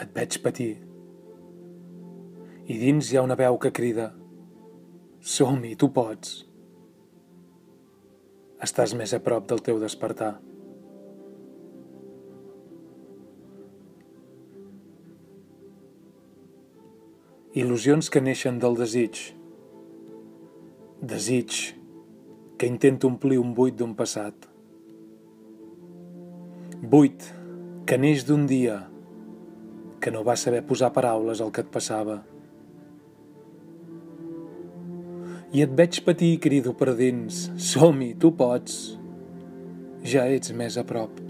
Et veig patir. I dins hi ha una veu que crida Som-hi, tu pots. Estàs més a prop del teu despertar. Il·lusions que neixen del desig. Desig que intenta omplir un buit d'un passat. Buit que neix d'un dia que no va saber posar paraules al que et passava. I et veig patir i crido per dins. Som-hi, tu pots. Ja ets més a prop.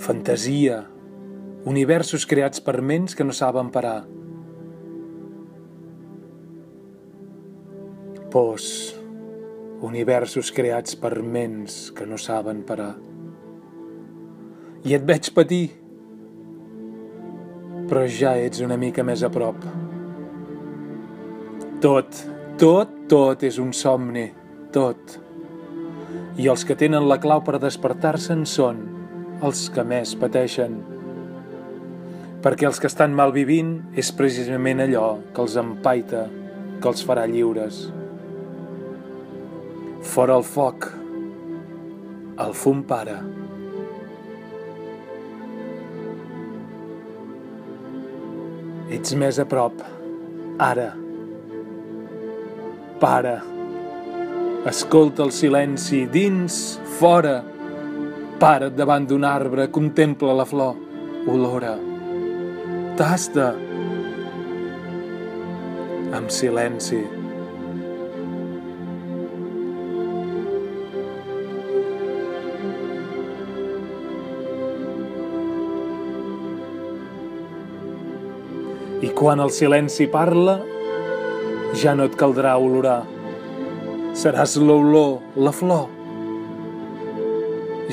Fantasia, universos creats per ments que no saben parar. Pors, universos creats per ments que no saben parar. I et veig patir, però ja ets una mica més a prop. Tot, tot, tot és un somni, tot. I els que tenen la clau per despertar-se'n són els que més pateixen. Perquè els que estan mal vivint és precisament allò que els empaita, que els farà lliures. Fora el foc, el fum para. Ets més a prop, ara. Para. Escolta el silenci, dins, fora. Para't davant d'un arbre, contempla la flor, olora. Tasta. Amb silenci. I quan el silenci parla, ja no et caldrà olorar. Seràs l'olor, la flor.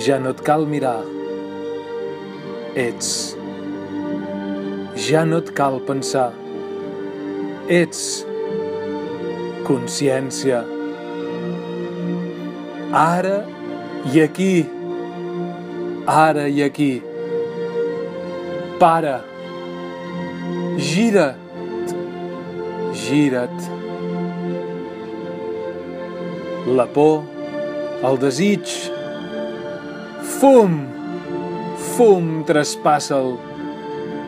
Ja no et cal mirar. Ets. Ja no et cal pensar. Ets. Consciència. Ara i aquí. Ara i aquí. Para. Gira't. Gira't. La por, el desig, fum, fum, traspassa'l,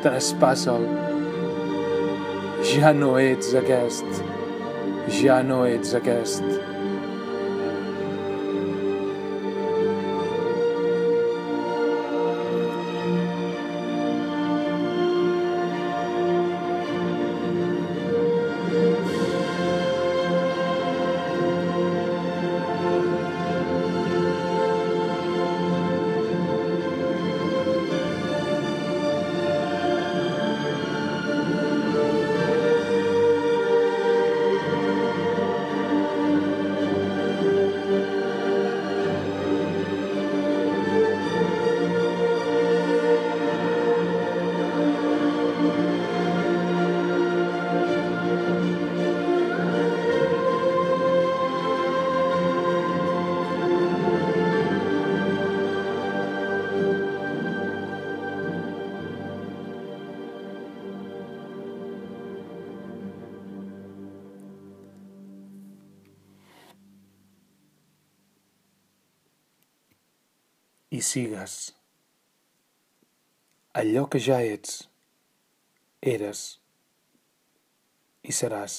traspassa'l. Ja no ets aquest, ja no ets aquest. I sigues allò que ja ets, eres i seràs.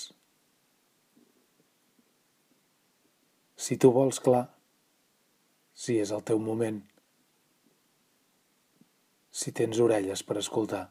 Si tu vols clar, si és el teu moment, si tens orelles per escoltar.